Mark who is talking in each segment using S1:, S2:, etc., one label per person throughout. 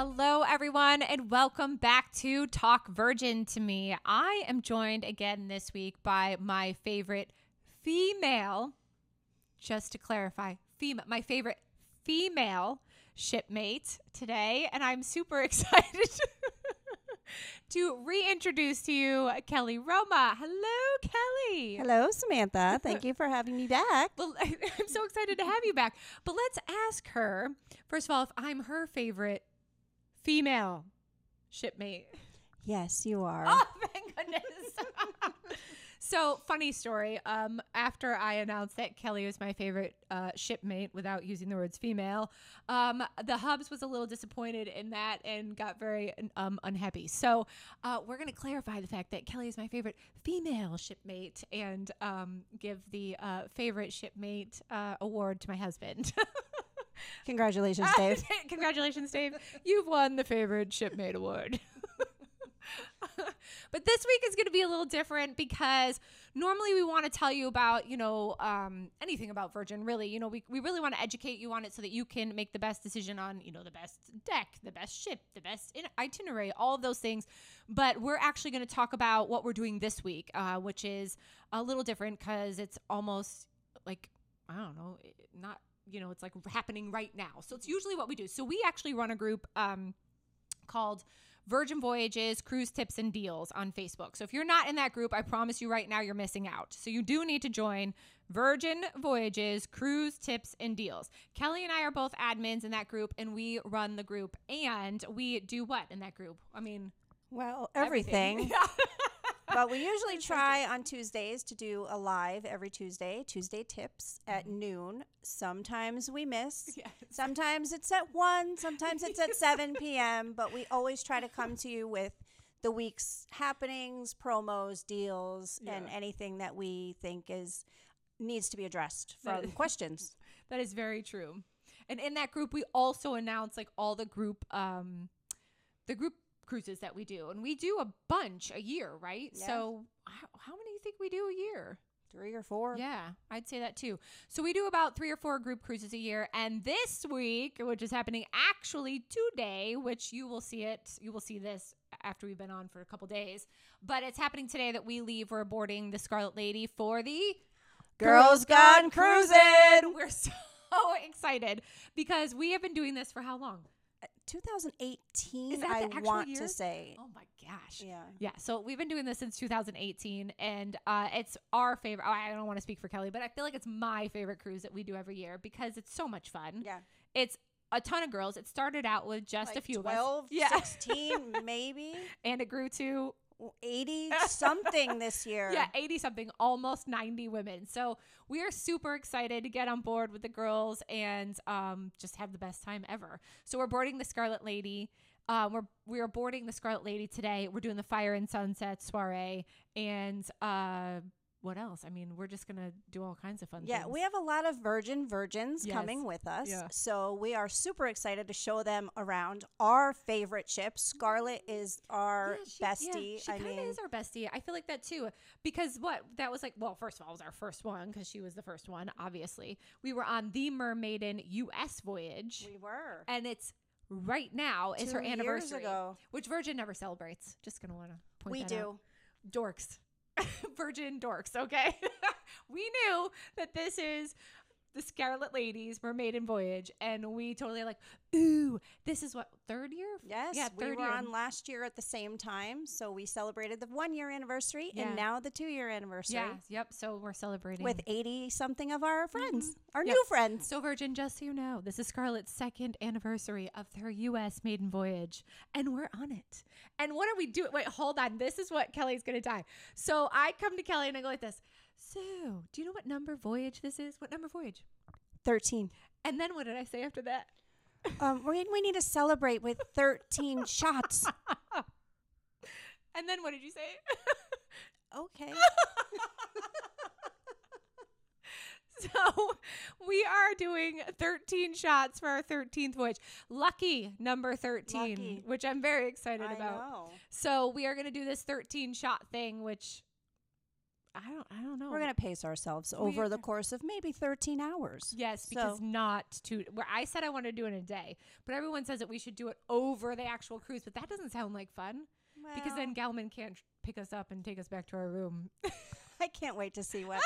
S1: Hello, everyone, and welcome back to Talk Virgin to Me. I am joined again this week by my favorite female, just to clarify, female, my favorite female shipmate today, and I'm super excited to reintroduce to you Kelly Roma. Hello, Kelly.
S2: Hello, Samantha. Thank you for having me back.
S1: Well, I'm so excited to have you back. But let's ask her, first of all, if I'm her favorite female shipmate.
S2: Yes, you are.
S1: Oh, thank goodness. so, funny story. Um, after I announced that Kelly was my favorite uh, shipmate without using the words female, um, the Hubs was a little disappointed in that and got very um, unhappy. So, uh, we're going to clarify the fact that Kelly is my favorite female shipmate and um, give the uh, favorite shipmate uh, award to my husband.
S2: Congratulations, Dave.
S1: Congratulations, Dave. You've won the favorite shipmate award. but this week is going to be a little different because normally we want to tell you about, you know, um, anything about Virgin, really. You know, we, we really want to educate you on it so that you can make the best decision on, you know, the best deck, the best ship, the best in- itinerary, all of those things. But we're actually going to talk about what we're doing this week, uh, which is a little different because it's almost like, I don't know, not you know, it's like happening right now. So it's usually what we do. So we actually run a group um, called Virgin Voyages, Cruise Tips and Deals on Facebook. So if you're not in that group, I promise you right now you're missing out. So you do need to join Virgin Voyages, Cruise Tips and Deals. Kelly and I are both admins in that group and we run the group and we do what in that group? I mean,
S2: well, everything. everything. but we usually try on Tuesdays to do a live every Tuesday, Tuesday tips at mm-hmm. noon. Sometimes we miss. Yes. Sometimes it's at 1, sometimes it's at 7 p.m., but we always try to come to you with the week's happenings, promos, deals, yeah. and anything that we think is needs to be addressed from questions.
S1: That is very true. And in that group we also announce like all the group um the group cruises that we do, and we do a bunch a year, right? Yeah. So how, how many do you think we do a year?
S2: Three or four.
S1: Yeah, I'd say that too. So we do about three or four group cruises a year. And this week, which is happening actually today, which you will see it, you will see this after we've been on for a couple days. But it's happening today that we leave. We're boarding the Scarlet Lady for the
S2: Girls Gone Cruising.
S1: We're so excited because we have been doing this for how long?
S2: 2018 I want year? to say.
S1: Oh my gosh.
S2: Yeah.
S1: Yeah. So we've been doing this since 2018 and uh, it's our favorite. Oh, I don't want to speak for Kelly, but I feel like it's my favorite cruise that we do every year because it's so much fun.
S2: Yeah.
S1: It's a ton of girls. It started out with just
S2: like
S1: a few
S2: 12,
S1: of us.
S2: Yeah. 16 maybe.
S1: And it grew to
S2: 80 something this year.
S1: Yeah, 80 something, almost 90 women. So we are super excited to get on board with the girls and um, just have the best time ever. So we're boarding the Scarlet Lady. Um, we're we are boarding the Scarlet Lady today. We're doing the Fire and Sunset soiree, and uh, what else? I mean, we're just gonna do all kinds of fun.
S2: Yeah,
S1: things.
S2: we have a lot of virgin virgins yes. coming with us, yeah. so we are super excited to show them around our favorite ship. Scarlet mm. is our yeah, she, bestie.
S1: Yeah, she I mean, is our bestie. I feel like that too because what that was like. Well, first of all, it was our first one because she was the first one. Obviously, we were on the Mermaiden U.S. voyage.
S2: We were,
S1: and it's right now is her anniversary, which Virgin never celebrates. Just gonna want to point
S2: we do.
S1: Out. Dorks. virgin dorks, okay? we knew that this is the Scarlet Ladies Mermaiden Voyage, and we totally like, ooh, this is what third year?
S2: Yes,
S1: yeah,
S2: we
S1: were
S2: year. on last year at the same time, so we celebrated the one year anniversary yeah. and now the two year anniversary.
S1: Yeah, yep. So we're celebrating
S2: with eighty something of our friends, mm-hmm. our yep. new friends.
S1: So Virgin, just so you know, this is Scarlet's second anniversary of their U.S. maiden voyage, and we're on it. And what are we doing? Wait, hold on. This is what Kelly's gonna die. So I come to Kelly and I go like this. So, do you know what number voyage this is? What number voyage?
S2: 13.
S1: And then what did I say after that?
S2: Um, we, we need to celebrate with 13 shots.
S1: And then what did you say?
S2: okay.
S1: so we are doing 13 shots for our 13th voyage. Lucky number 13,
S2: Lucky.
S1: which I'm very excited
S2: I
S1: about.
S2: Know.
S1: So we are going to do this 13 shot thing, which I don't I don't know.
S2: We're gonna pace ourselves
S1: We-
S2: over the course of maybe 13 hours.
S1: Yes, because
S2: So-
S1: not to where I said I want to do it in a day, but everyone says that we should do it over the actual cruise, but that doesn't sound like fun because then Gelman can't pick us up and take us back to our room.
S2: I can't wait to see what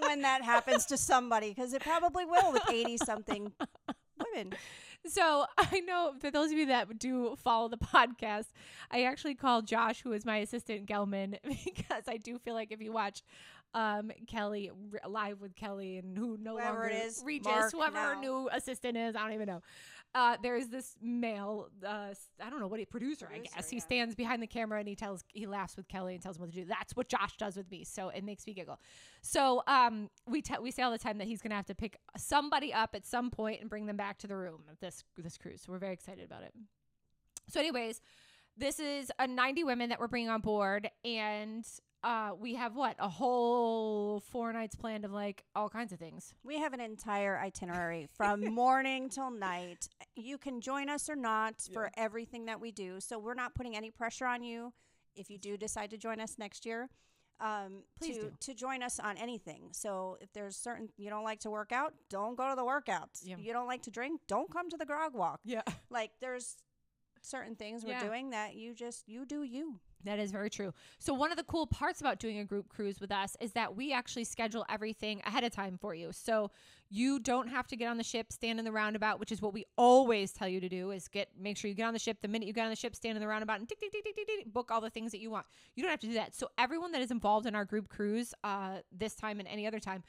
S2: when that happens to somebody because it probably will with 80 something
S1: So I know for those of you that do follow the podcast, I actually called Josh, who is my assistant Gelman, because I do feel like if you watch um, Kelly live with Kelly and who no
S2: Whoever
S1: longer
S2: it is,
S1: Regis,
S2: Mark
S1: whoever her new assistant is, I don't even know. Uh, there's this male, uh, I don't know what he producer, I
S2: Producer,
S1: guess. He stands behind the camera and he tells, he laughs with Kelly and tells him what to do. That's what Josh does with me, so it makes me giggle. So um, we te- we say all the time that he's gonna have to pick somebody up at some point and bring them back to the room of this this cruise. So we're very excited about it. So, anyways, this is a 90 women that we're bringing on board, and uh, we have what a whole four nights planned of like all kinds of things.
S2: We have an entire itinerary from morning till night. You can join us or not for everything that we do. So we're not putting any pressure on you if you do decide to join us next year. Um,
S1: Please
S2: to,
S1: do.
S2: to join us on anything. So if there's certain you don't like to work out, don't go to the workouts.
S1: Yeah.
S2: You don't like to drink, don't come to the grog walk.
S1: Yeah,
S2: Like there's certain things we're
S1: Yeah.
S2: doing that you just you do you.
S1: That is very true. So one of the cool parts about doing a group cruise with us is that we actually schedule everything ahead of time for you. So you don't have to get on the ship, stand in the roundabout, which is what we always tell you to do is get make sure you get on the ship. The minute you get on the ship, stand in the roundabout and tick tick tick tick tick, tick book all the things that you want. You don't have to do that. So everyone that is involved in our group cruise uh, this time and any other time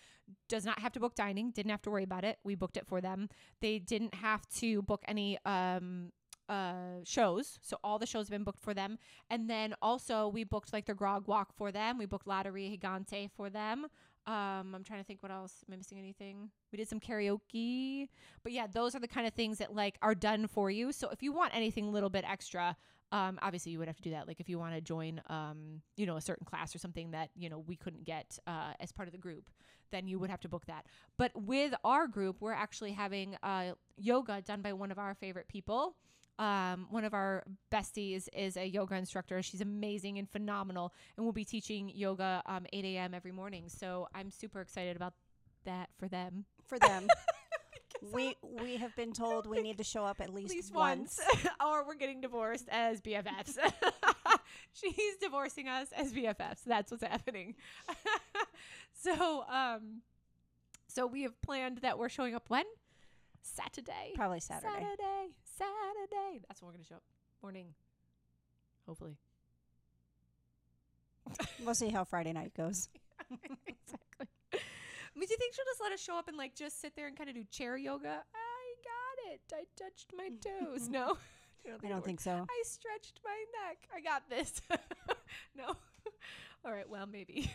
S1: does not have to book dining. Didn't have to worry about it. We booked it for them. They didn't have to book any um uh shows. So all the shows have been booked for them. And then also we booked like the grog walk for them. We booked lottery gigante for them. Um i'm trying to think what else. Am i missing anything? We did some karaoke. But yeah those are the kind of things that like are done for you. So if you want anything a little bit extra um obviously you would have to do that. Like if you want to join um you know a certain class or something that you know we couldn't get uh as part of the group then you would have to book that. But with our group we're actually having uh yoga done by one of our favorite people um, one of our besties is a yoga instructor. She's amazing and phenomenal, and we'll be teaching yoga um, 8 a.m. every morning. So I'm super excited about that for them.
S2: For them. we we have been told we need to show up at least, once.
S1: or we're getting divorced as BFFs. She's divorcing us as BFFs. That's what's happening. so, um, so we have planned that we're showing up when Saturday.
S2: Probably Saturday.
S1: Saturday. Saturday. That's when we're gonna show up. Morning. Hopefully.
S2: We'll see how Friday night goes.
S1: exactly. I mean, do you think she'll just let us show up and like just sit there and kind of do chair yoga? I got it. I touched my toes. no.
S2: I don't think so.
S1: I stretched my neck. I got this. no. All right. Well, maybe.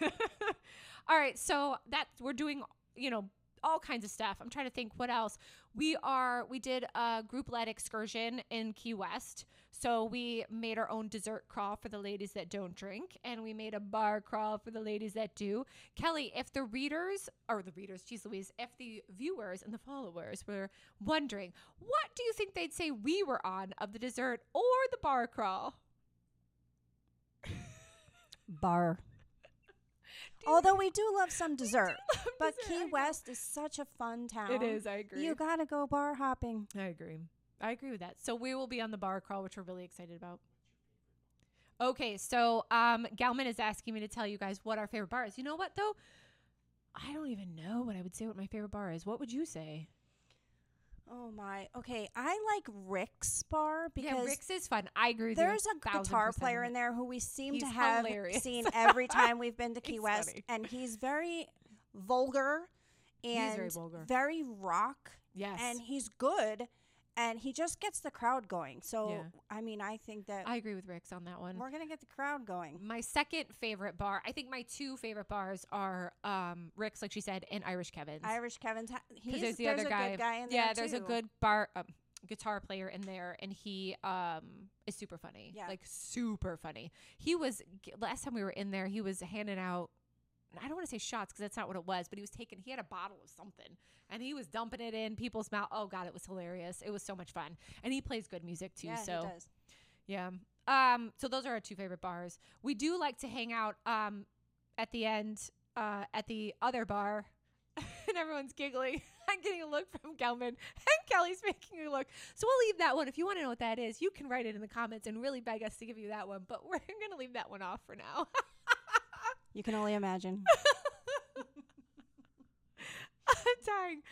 S1: all right. So that we're doing, you know, all kinds of stuff. I'm trying to think what else. We are, we did a group led excursion in Key West. So we made our own dessert crawl for the ladies that don't drink, and we made a bar crawl for the ladies that do. Kelly, if the readers, or the readers, geez Louise, if the viewers and the followers were wondering, what do you think they'd say we were on of the dessert or the bar crawl?
S2: Bar. Although we do love some dessert.
S1: love
S2: But
S1: dessert,
S2: Key. West is such a fun town.
S1: It is, I agree.
S2: You gotta go bar hopping.
S1: I agree. I agree with that. So we will be on the bar crawl, which we're really excited about. Okay, so um, Gelman is asking me to tell you guys what our favorite bar is. You know what though? I don't even know what I would say what my favorite bar is. What would you say?
S2: Oh my. Okay, I like Rick's bar because
S1: yeah, Rick's is fun. I agree
S2: there's a guitar player in there who we seem
S1: He's
S2: to have
S1: hilarious.
S2: seen every time we've been to Key
S1: He's
S2: West,
S1: funny.
S2: and he's very vulgar and
S1: very vulgar.
S2: very rock,
S1: Yes.
S2: and he's good, and he just gets the crowd going. So
S1: Yeah.
S2: I mean, I think that
S1: I agree with Rick's on that one.
S2: we're gonna get the crowd going.
S1: My second favorite bar, I think my two favorite bars are um, Rick's, like she said, and Irish Kevin's.
S2: Irish Kevin's. He's
S1: there's the
S2: there's
S1: other
S2: a
S1: guy.
S2: good guy in
S1: yeah,
S2: there
S1: there's a good bar um, guitar player in there, and he um is super funny.
S2: Yeah.
S1: like super funny. He was last time we were in there. He was handing out. I don't want to say shots because that's not what it was, but he was taking. He had a bottle of something, and he was dumping it in people's mouth. Oh god, it was hilarious. It was so much fun, and he plays good music too.
S2: Yeah,
S1: so
S2: he does.
S1: yeah. Um, so those are our two favorite bars. We do like to hang out um at the end uh, at the other bar, and everyone's giggling. I'm getting a look from Gelman, and Kelly's making a look. So we'll leave that one. If you want to know what that is, you can write it in the comments and really beg us to give you that one. But we're going to leave that one off for now.
S2: You can only imagine.
S1: I'm dying.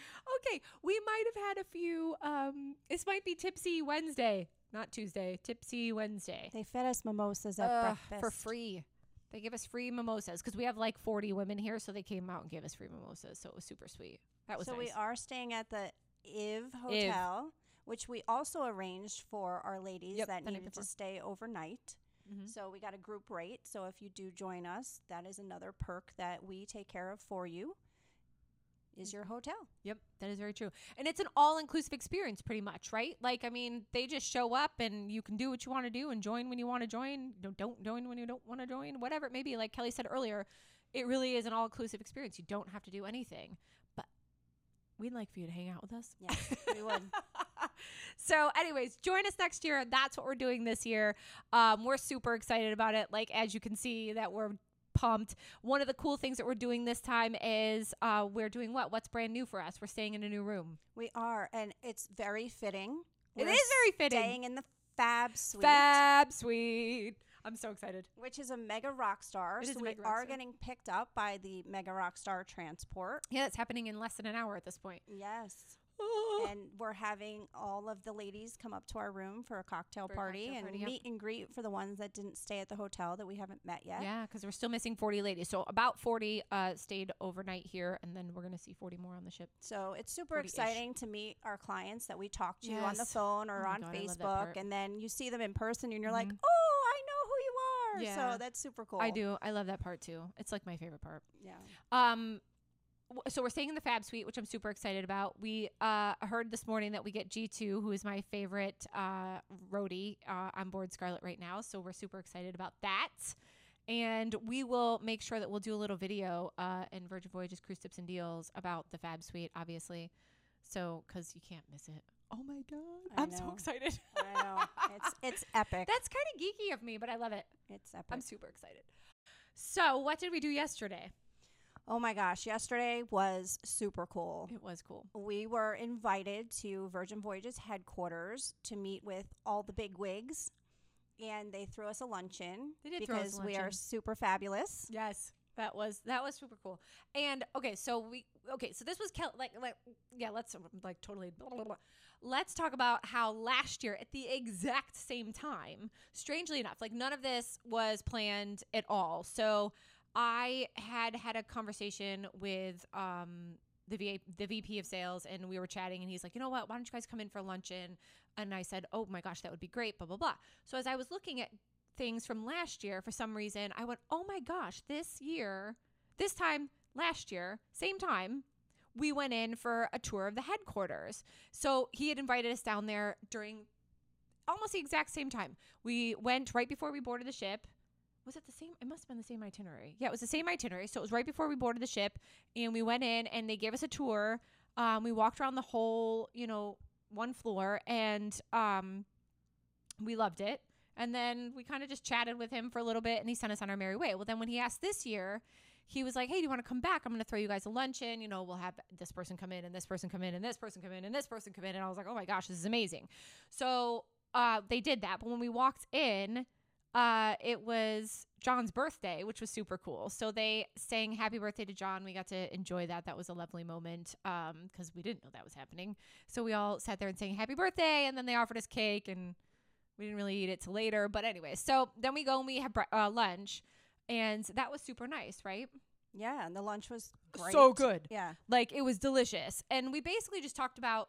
S1: Okay, we might have had a few. Um, this might be Tipsy Wednesday, not Tuesday. Tipsy Wednesday
S2: They fed us mimosas at
S1: Ugh,
S2: breakfast
S1: for free. They give us free mimosas because we have like 40 women here, so they came out and gave us free mimosas. So it was super sweet. That was
S2: so
S1: nice.
S2: we are staying at the Iv Hotel, which we also arranged for our ladies
S1: Yep,
S2: that needed to stay overnight.
S1: Mhm.
S2: So we got a group rate. So if you do join us, that is another perk that we take care of for you. Is your hotel?
S1: Yep, that is very true. And it's an all inclusive experience, pretty much, right? Like, I mean, they just show up and you can do what you want to do and join when you want to join. Don't, don't join when you don't want to join, whatever it may be. Like Kelly said earlier, it really is an all inclusive experience. You don't have to do anything. But we'd like for you to hang out with us.
S2: Yes, we would.
S1: so, anyways, join us next year. That's what we're doing this year. Um, we're super excited about it. Like, as you can see, that we're pumped. One of the cool things that we're doing this time is uh, we're doing what? What's brand new for us? We're staying in a new room.
S2: We are, and it's very fitting.
S1: It
S2: We're
S1: is very fitting.
S2: Staying in the Fab Suite,
S1: Fab Suite. I'm so excited.
S2: which is a mega rock star.
S1: It
S2: so we are getting picked up by the mega rock star transport.
S1: Yeah, it's happening in less than an hour at this point.
S2: Yes. and we're having all of the ladies come up to our room for a cocktail
S1: For a
S2: party
S1: cocktail
S2: and
S1: party, yep.
S2: meet and greet for the ones that didn't stay at the hotel that we haven't met yet.
S1: Yeah, because we're still missing 40 ladies. So about 40 uh, stayed overnight here, and then we're going to see 40 more on the ship.
S2: So it's super
S1: 40-ish.
S2: exciting to meet our clients that we talk to on the phone or
S1: Oh
S2: on
S1: God, I love that
S2: Facebook, and then you see them in person and you're like,
S1: Mhm.
S2: oh, I know who you are.
S1: Yeah.
S2: So that's super cool.
S1: I do. I love that part too. It's like my favorite part.
S2: Yeah.
S1: Um, so we're staying in the Fab Suite, which I'm super excited about. We uh, heard this morning that we get G2, who is my favorite uh, roadie uh, on board Scarlet right now. So we're super excited about that. And we will make sure that we'll do a little video uh, in Virgin Voyages Cruise Tips and Deals about the Fab Suite, obviously. So, because you can't miss it. Oh my God.
S2: I
S1: I'm so excited.
S2: I know. It's it's epic.
S1: That's kind of geeky of me, but I love it.
S2: it's epic.
S1: I'm super excited. So, what did we do yesterday?
S2: Oh my gosh, yesterday was super cool.
S1: It was cool.
S2: we were invited to Virgin Voyages headquarters to meet with all the big wigs, and they threw us a luncheon
S1: They did throw us a
S2: because we are super fabulous.
S1: Yes, that was that was super cool. And okay, so we okay, so this was Kel- like like yeah, let's like totally blah, blah, blah. let's talk about how last year at the exact same time, strangely enough, like none of this was planned at all. So I had had a conversation with um the VA, the VP of sales and we were chatting and he's like, "You know what? Why don't you guys come in for luncheon?" And I said, "Oh my gosh, that would be great." blah blah blah. So as I was looking at things from last year for some reason i went oh my gosh this year this time last year same time we went in for a tour of the headquarters so he had invited us down there during almost the exact same time we went right before we boarded the ship was it the same it must have been the same itinerary yeah it was the same itinerary so it was right before we boarded the ship and we went in and they gave us a tour um, we walked around the whole you know one floor and um, we loved it and then we kind of just chatted with him for a little bit and he sent us on our merry way. Well, then when he asked this year, he was like, Hey, do you want to come back? I'm going to throw you guys a luncheon. You know, we'll have this person come in and this person come in and this person come in and this person come in. And I was like, Oh my gosh, this is amazing. So uh, they did that. But when we walked in, uh, it was John's birthday, which was super cool. So they sang happy birthday to John. We got to enjoy that. That was a lovely moment because we didn't know that was happening. So we all sat there and sang happy birthday. And then they offered us cake and we didn't really eat it till later, but anyway. So then we go and we have bre- uh, lunch, and that was super nice, right?
S2: Yeah, and the lunch was great.
S1: So good.
S2: Yeah.
S1: Like it was delicious, and we basically just talked about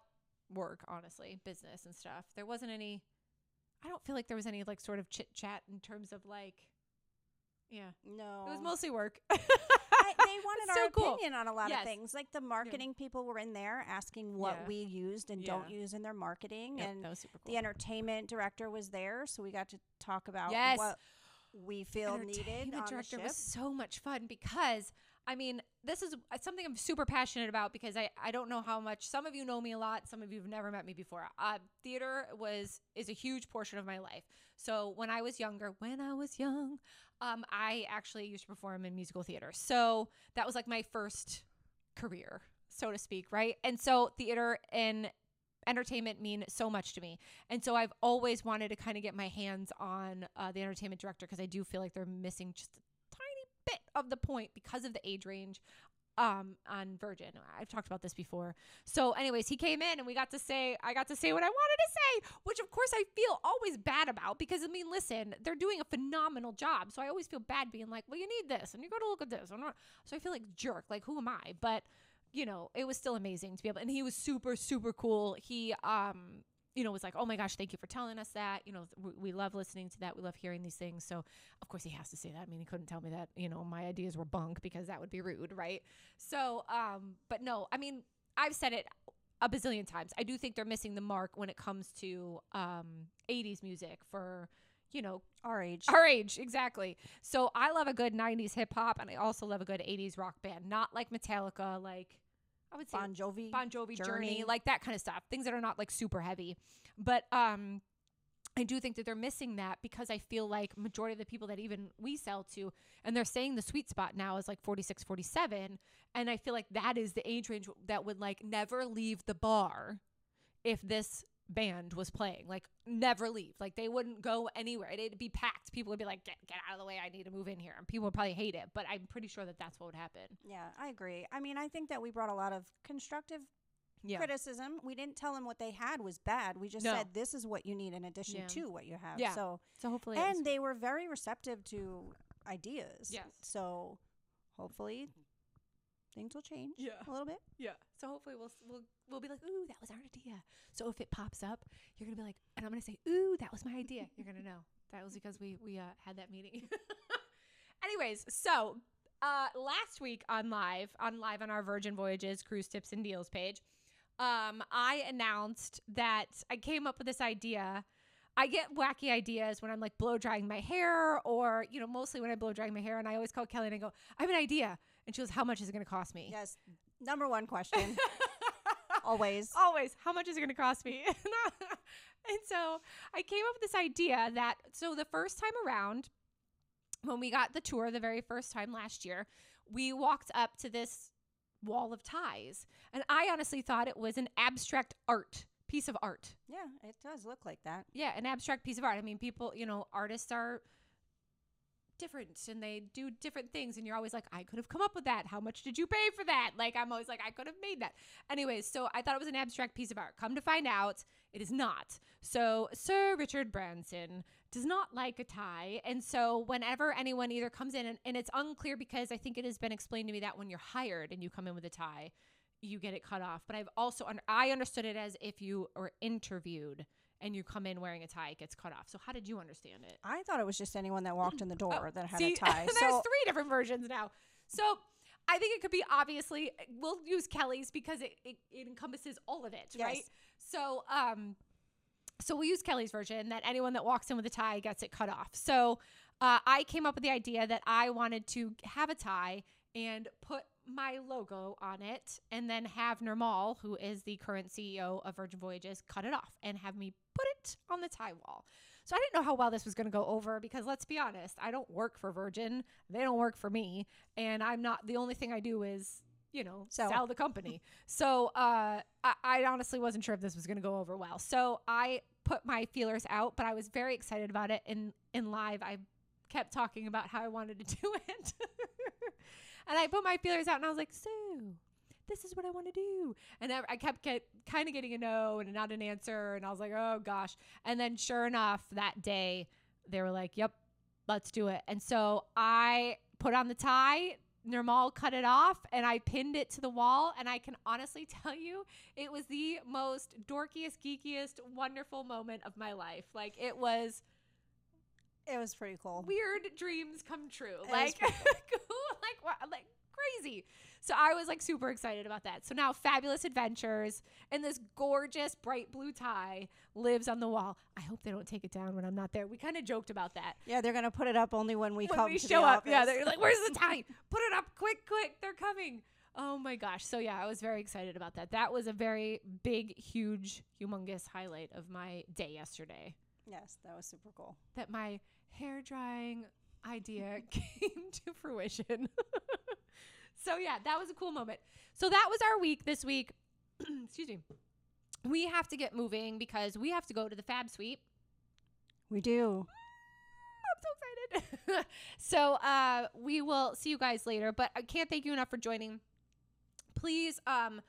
S1: work, honestly, business and stuff. There wasn't any. I don't feel like there was any like sort of chit chat in terms of like, yeah,
S2: No.
S1: it was mostly work.
S2: I, they wanted
S1: It's
S2: our
S1: cool.
S2: opinion on a lot
S1: Yes.
S2: of things. Like the marketing people were in there asking what
S1: Yeah.
S2: we used and don't use in their marketing,
S1: Yep,
S2: and
S1: that was super cool.
S2: the entertainment director was there, so we got to talk about
S1: Yes.
S2: what we feel needed on the
S1: director
S2: ship.
S1: was so much fun because I mean, this is something I'm super passionate about because I, I don't know how much some of you know me a lot, some of you have never met me before. Uh, theater was is a huge portion of my life. So when I was younger, when I was young, um, I actually used to perform in musical theater. So that was like my first career, so to speak, right? And so theater and entertainment mean so much to me. And so I've always wanted to kind of get my hands on uh, the entertainment director because I do feel like they're missing just a tiny bit of the point because of the age range um on Virgin. I've talked about this before. So anyways, he came in and we got to say I got to say what I wanted to say, which of course I feel always bad about because I mean, listen, they're doing a phenomenal job. So I always feel bad being like, "Well, you need this and you got to look at this." So I feel like jerk, like who am I? But you know, it was still amazing to be able and he was super super cool. He um you know, was like, oh my gosh, thank you for telling us that. You know, we, we, love listening to that. We love hearing these things. So, of course, he has to say that. I mean, he couldn't tell me that, you know, my ideas were bunk because that would be rude, right? So, um, but no, I mean, I've said it a bazillion times. I do think they're missing the mark when it comes to um, 80s music for, you know,
S2: our age.
S1: Our age, exactly. So, I love a good 90s hip hop and I also love a good 80s rock band, not like Metallica, like I would say
S2: Bon Jovi,
S1: Bon Jovi, Journey. Journey, like that kind of stuff. Things that are not like super heavy. But um I do think that they're missing that because I feel like majority of the people that even we sell to and they're saying the sweet spot now is like 46 47 and I feel like that is the age range that would like never leave the bar if this band was playing. Like never leave. Like they wouldn't go anywhere. It'd be packed. People would be like, "Get get out of the way. I need to move in here." And people would probably hate it. But I'm pretty sure that that's what would happen.
S2: Yeah, I agree. I mean, I think that we brought a lot of constructive yeah. criticism. We didn't tell them what they had was bad. We just no. said this is what you need in addition yeah. to what you have. Yeah. So
S1: so hopefully,
S2: and they were very receptive to ideas. Yes. So hopefully things will change yeah. a little bit.
S1: Yeah. So hopefully we'll we'll we'll be like, "Ooh, that was our idea." So if it pops up, you're going to be like, and I'm going to say, "Ooh, that was my idea." You're going to know. That was because we we uh, had that meeting. Anyways, so uh, last week on live on live on our Virgin Voyages cruise tips and deals page, um, I announced that I came up with this idea. I get wacky ideas when I'm like blow drying my hair, or you know, mostly when I blow drying my hair, and I always call Kelly and I go, "I have an idea," and she goes, "How much is it going to cost me?"
S2: Yes, number one question. Always.
S1: Always. How much is it going to cost me? and so I came up with this idea that so the first time around, when we got the tour the very first time last year, we walked up to this wall of ties. And I honestly thought it was an abstract art piece of art.
S2: Yeah, it does look like that.
S1: Yeah, an abstract piece of art. I mean, people, you know, artists are different and they do different things and you're always like i could have come up with that. How much did you pay for that? Like i'm always like i could have made that. Anyways so i thought it was an abstract piece of art. Come to find out it is not. So sir richard branson does not like a tie and so whenever anyone either comes in and, and it's unclear because i think it has been explained to me that when you're hired and you come in with a tie you get it cut off. But i've also i understood it as if you were interviewed and you come in wearing a tie, it gets cut off. So how did you understand it?
S2: I thought it was just anyone that walked in the door oh, that had see, a tie.
S1: So there's so three different versions now. So I think it could be obviously we'll use Kelly's because it, it, it encompasses all of it, yes. right? So um so we'll use Kelly's version that anyone that walks in with a tie gets it cut off. So uh, I came up with the idea that I wanted to have a tie and put my logo on it and then have Nirmal, who is the current CEO of Virgin Voyages, cut it off and have me put it on the tie wall. So I didn't know how well this was going to go over because let's be honest, I don't work for Virgin. They don't work for me. And I'm not, the only thing I do is, you know, sell, sell the company. so uh, I, I honestly wasn't sure if this was going to go over well. So I put my feelers out, but I was very excited about it. In, in live, I kept talking about how I wanted to do it. and I put my feelers out and I was like, so this is what I want to do. And I, I kept get, kind of getting a no and not an answer. And I was like, oh gosh. And then sure enough, that day they were like, yep, let's do it. And so I put on the tie. Nirmal cut it off and I pinned it to the wall. And I can honestly tell you, it was the most dorkiest, geekiest, wonderful moment of my life. Like it was.
S2: It was pretty cool.
S1: Weird dreams come true. It like, cool. like, crazy. So I was like super excited about that. So now Fabulous Adventures and this gorgeous bright blue tie lives on the wall. I hope they don't take it down when I'm not there. We kind of joked about that.
S2: Yeah, they're gonna put it up only when we
S1: when
S2: come
S1: we show up.
S2: office.
S1: Yeah, they're like, "Where's the tie? Put it up quick, quick! They're coming!" Oh my gosh! So yeah, I was very excited about that. That was a very big, huge, humongous highlight of my day yesterday.
S2: yes, that was super cool.
S1: That my hair drying idea came to fruition. so yeah, that was a cool moment. So that was our week this week. Excuse me. We have to get moving because we have to go to the Fab Suite.
S2: We do.
S1: I'm so excited. so uh, we will see you guys later. But I can't thank you enough for joining. Please, um,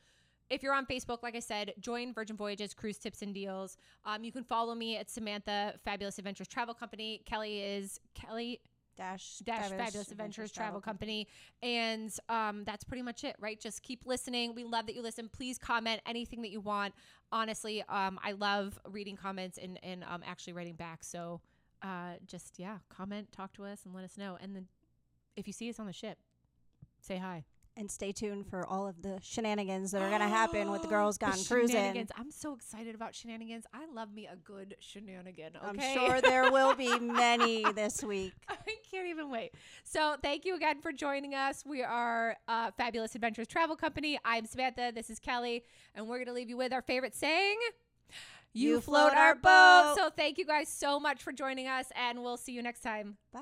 S1: if you're on Facebook, like I said, join Virgin Voyages Cruise Tips and Deals. Um, you can follow me at Samantha Fabulous Adventures Travel Company. Kelly is Kelly
S2: Dash
S1: Dash Fabulous, Adventures Travel Company. And um, that's pretty much it, right? Just keep listening. We love that you listen. Please comment anything that you want. Honestly, um, I love reading comments and, and um, actually writing back. So uh, just, yeah, comment, talk to us, and let us know. And then if you see us on the ship, say hi.
S2: And stay tuned for all of the shenanigans that are gonna happen with the girls
S1: The
S2: gone cruising.
S1: shenanigans. I'm so excited about shenanigans. I love me a good shenanigan.
S2: I'm sure there will be many this week.
S1: I can't even wait. So, thank you again for joining us. We are uh, Fabulous Adventures Travel Company. I'm Samantha. This is Kelly. And we're going to leave you with our favorite saying
S2: You float our boat.
S1: So, thank you guys so much for joining us. And we'll see you next time.
S2: Bye.